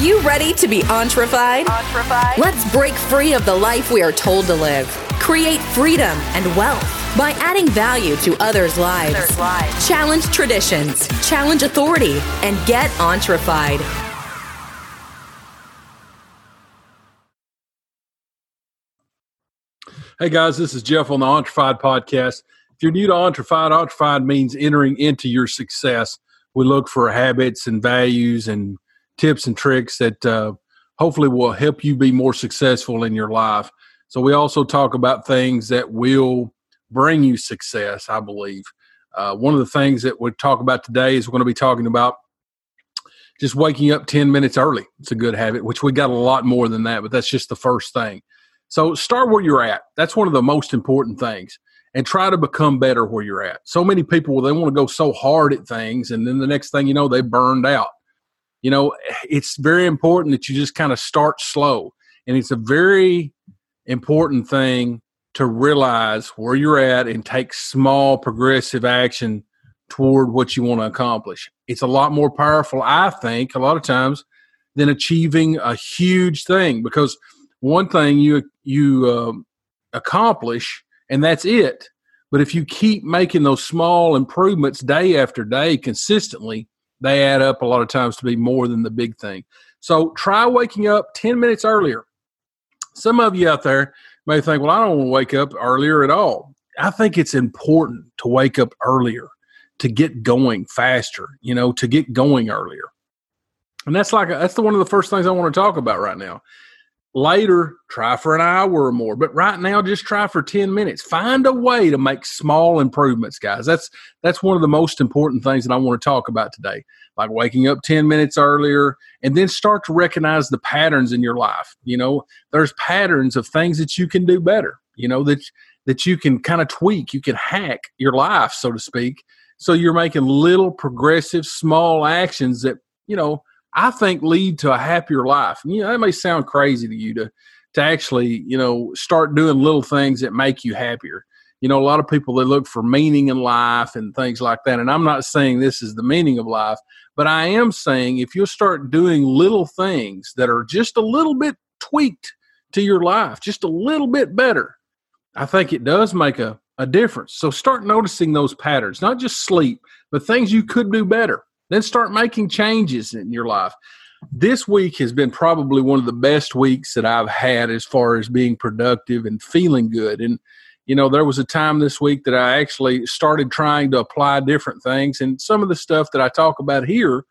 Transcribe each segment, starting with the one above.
you ready to be entrefied? Let's break free of the life we are told to live. Create freedom and wealth by adding value to others' lives. Others' lives. Challenge traditions, challenge authority, and get entrefied. Hey guys, this is Jeff on the Entrefied podcast. If you're new to Entrefied, Entrefied means entering into your success. We look for habits and values and tips and tricks that uh, hopefully will help you be more successful in your life. So we also talk about things that will bring you success, I believe. Uh, one of the things that we talk about today is we're going to be talking about just waking up 10 minutes early. It's a good habit, which we got a lot more than that, but that's just the first thing. So start where you're at. That's one of the most important things. And try to become better where you're at. So many people they want to go so hard at things, and then the next thing you know, they burned out. You know, it's very important that you just kind of start slow. And it's a very important thing to realize where you're at and take small progressive action toward what you want to accomplish. It's a lot more powerful, I think, a lot of times than achieving a huge thing because one thing you you um, accomplish and that's it. But if you keep making those small improvements day after day consistently, they add up a lot of times to be more than the big thing. So try waking up 10 minutes earlier. Some of you out there may think, well, I don't want to wake up earlier at all. I think it's important to wake up earlier to get going faster, you know, to get going earlier. And that's like, that's the one of the first things I want to talk about right now. Later, try for an hour or more, but right now, just try for 10 minutes. Find a way to make small improvements, guys. That's, that's one of the most important things that I want to talk about today. Like waking up 10 minutes earlier and then start to recognize the patterns in your life. You know, there's patterns of things that you can do better, you know, that, that you can kind of tweak, you can hack your life, so to speak. So you're making little progressive small actions that, you know, I think lead to a happier life. You know, that may sound crazy to you to to actually, you know, start doing little things that make you happier. You know, a lot of people they look for meaning in life and things like that. And I'm not saying this is the meaning of life, but I am saying if you'll start doing little things that are just a little bit tweaked to your life, just a little bit better, I think it does make a, a difference. So start noticing those patterns, not just sleep, but things you could do better then start making changes in your life. This week has been probably one of the best weeks that I've had as far as being productive and feeling good. And, you know, there was a time this week that I actually started trying to apply different things. And some of the stuff that I talk about here,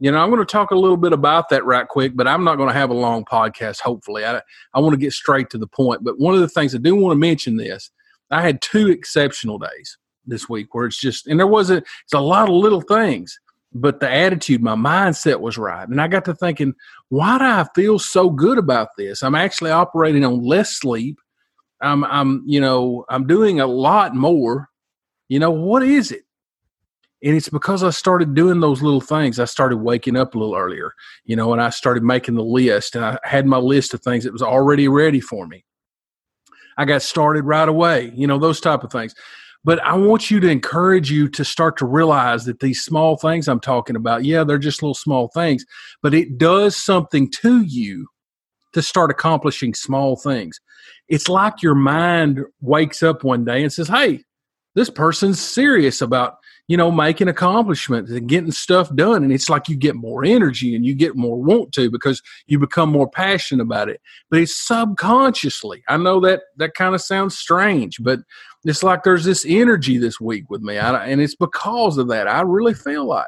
you know, I'm going to talk a little bit about that right quick, but I'm not going to have a long podcast, hopefully. I, I want to get straight to the point. But one of the things I do want to mention this I had two exceptional days this week where it's just, and there wasn't, it's a lot of little things but the attitude, my mindset was right. And I got to thinking, why do I feel so good about this? I'm actually operating on less sleep. I'm, I'm, you know, I'm doing a lot more. You know, what is it? And it's because I started doing those little things. I started waking up a little earlier, you know, and I started making the list and I had my list of things that was already ready for me. I got started right away, you know, those type of things. But I want you to encourage you to start to realize that these small things I'm talking about, yeah, they're just little small things, but it does something to you to start accomplishing small things. It's like your mind wakes up one day and says, Hey, this person's serious about you know, making accomplishments and getting stuff done. And it's like you get more energy and you get more want to because you become more passionate about it. But it's subconsciously. I know that that kind of sounds strange, but it's like there's this energy this week with me. I, and it's because of that. I really feel like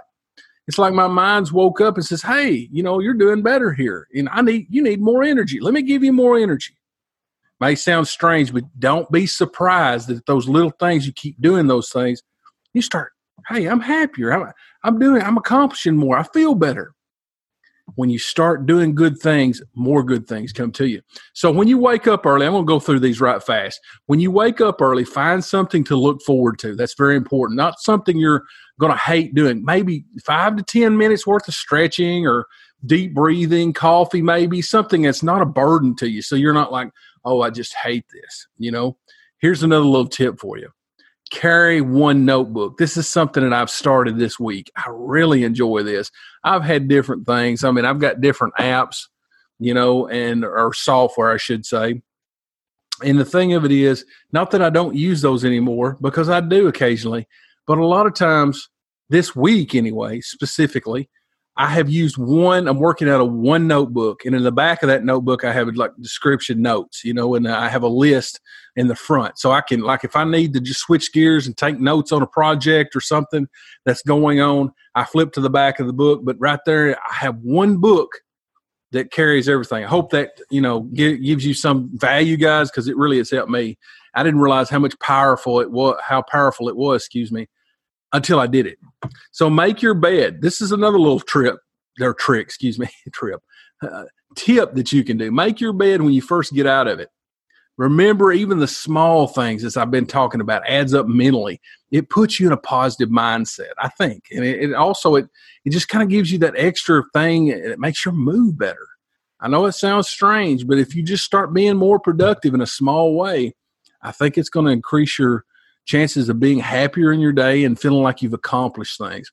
it's like my mind's woke up and says, Hey, you know, you're doing better here. And I need, you need more energy. Let me give you more energy may sound strange, but don't be surprised that those little things you keep doing those things, you start hey, I'm happier. I'm, I'm doing, I'm accomplishing more. I feel better. When you start doing good things, more good things come to you. So when you wake up early, I'm going to go through these right fast. When you wake up early, find something to look forward to. That's very important. Not something you're going to hate doing. Maybe five to 10 minutes worth of stretching or deep breathing, coffee, maybe something that's not a burden to you. So you're not like, oh, I just hate this. You know, here's another little tip for you carry one notebook. This is something that I've started this week. I really enjoy this. I've had different things. I mean, I've got different apps, you know, and or software, I should say. And the thing of it is, not that I don't use those anymore because I do occasionally, but a lot of times this week anyway, specifically, I have used one. I'm working out of one notebook, and in the back of that notebook, I have like description notes, you know, and I have a list in the front, so I can like if I need to just switch gears and take notes on a project or something that's going on, I flip to the back of the book. But right there, I have one book that carries everything. I hope that you know gives you some value, guys, because it really has helped me. I didn't realize how much powerful it was, how powerful it was. Excuse me until I did it. So make your bed. This is another little trip or trick, excuse me, trip uh, tip that you can do. Make your bed when you first get out of it. Remember, even the small things, as I've been talking about, adds up mentally. It puts you in a positive mindset, I think, and it, it also it it just kind of gives you that extra thing. It makes your mood better. I know it sounds strange, but if you just start being more productive in a small way, I think it's going to increase your chances of being happier in your day and feeling like you've accomplished things.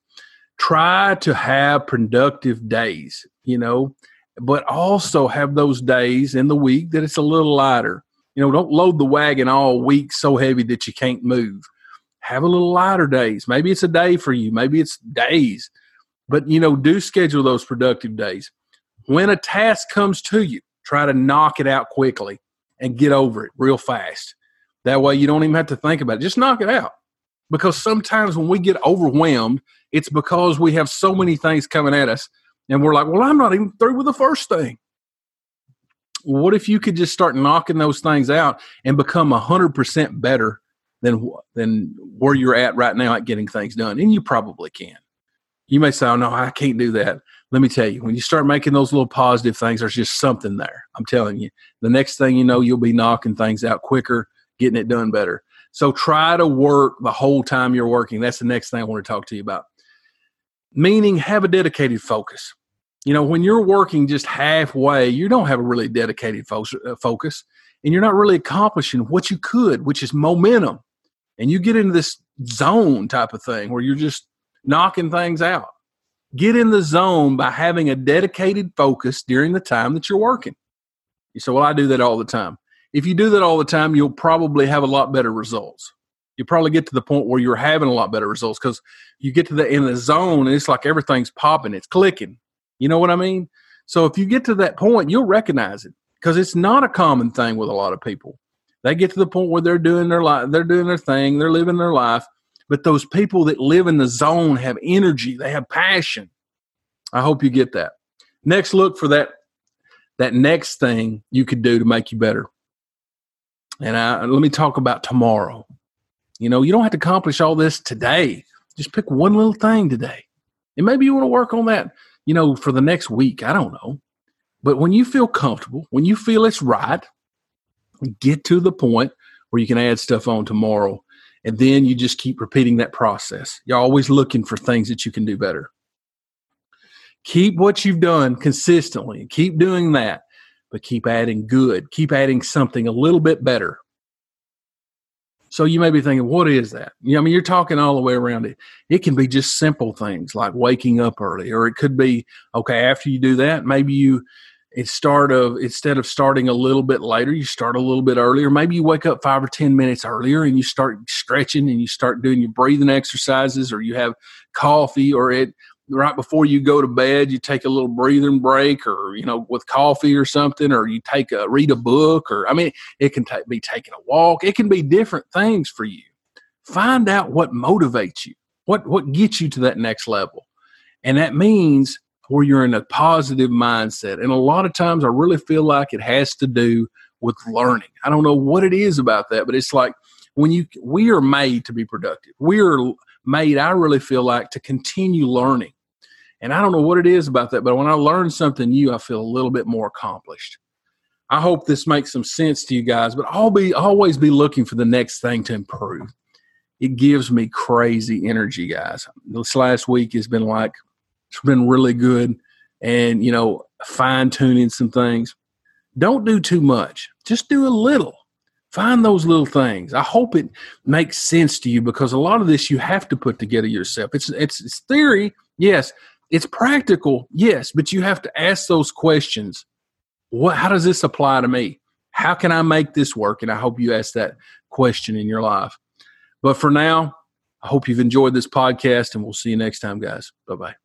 Try to have productive days, you know, but also have those days in the week that it's a little lighter. You know, don't load the wagon all week so heavy that you can't move. Have a little lighter days. Maybe it's a day for you, maybe it's days, but you know, do schedule those productive days. When a task comes to you, try to knock it out quickly and get over it real fast that way you don't even have to think about it. Just knock it out. Because sometimes when we get overwhelmed, it's because we have so many things coming at us and we're like, well, I'm not even through with the first thing. What if you could just start knocking those things out and become 100% better than, than where you're at right now at getting things done? And you probably can. You may say, oh, no, I can't do that. Let me tell you, when you start making those little positive things, there's just something there. I'm telling you. The next thing you know, you'll be knocking things out quicker getting it done better. So try to work the whole time you're working. That's the next thing I want to talk to you about. Meaning, have a dedicated focus. You know, when you're working just halfway, you don't have a really dedicated fo- uh, focus and you're not really accomplishing what you could, which is momentum. And you get into this zone type of thing where you're just knocking things out. Get in the zone by having a dedicated focus during the time that you're working. You say, Well, I do that all the time if you do that all the time, you'll probably have a lot better results. You probably get to the point where you're having a lot better results because you get to the in the zone and it's like everything's popping, it's clicking. You know what I mean? So if you get to that point, you'll recognize it because it's not a common thing with a lot of people. They get to the point where they're doing their life, they're doing their thing, they're living their life. But those people that live in the zone have energy, they have passion. I hope you get that. Next, look for that that next thing you could do to make you better. And I, let me talk about tomorrow. You know, you don't have to accomplish all this today. Just pick one little thing today. And maybe you want to work on that, you know, for the next week. I don't know. But when you feel comfortable, when you feel it's right, get to the point where you can add stuff on tomorrow. And then you just keep repeating that process. You're always looking for things that you can do better. Keep what you've done consistently. Keep doing that but keep adding good, keep adding something a little bit better. So you may be thinking, what is that? You know, I mean, you're talking all the way around it. It can be just simple things like waking up early, or it could be okay. After you do that, maybe you start of instead of starting a little bit later, you start a little bit earlier. Maybe you wake up five or ten minutes earlier and you start stretching and you start doing your breathing exercises, or you have coffee, or it right before you go to bed, you take a little breathing break, or you know, with coffee or something, or you take a read a book, or I mean, it can t- be taking a walk. It can be different things for you. Find out what motivates you, what what gets you to that next level, and that means where you're in a positive mindset. And a lot of times, I really feel like it has to do with learning. I don't know what it is about that, but it's like when you we are made to be productive. We are made, I really feel like, to continue learning. And I don't know what it is about that, but when I learn something new, I feel a little bit more accomplished. I hope this makes some sense to you guys, but I'll be always be looking for the next thing to improve. It gives me crazy energy, guys. This last week has been like it's been really good and you know, fine tuning some things. Don't do too much. Just do a little. Find those little things. I hope it makes sense to you because a lot of this you have to put together yourself. It's it's, it's theory, yes. It's practical, yes, but you have to ask those questions. What how does this apply to me? How can I make this work? And I hope you ask that question in your life. But for now, I hope you've enjoyed this podcast and we'll see you next time, guys. Bye bye.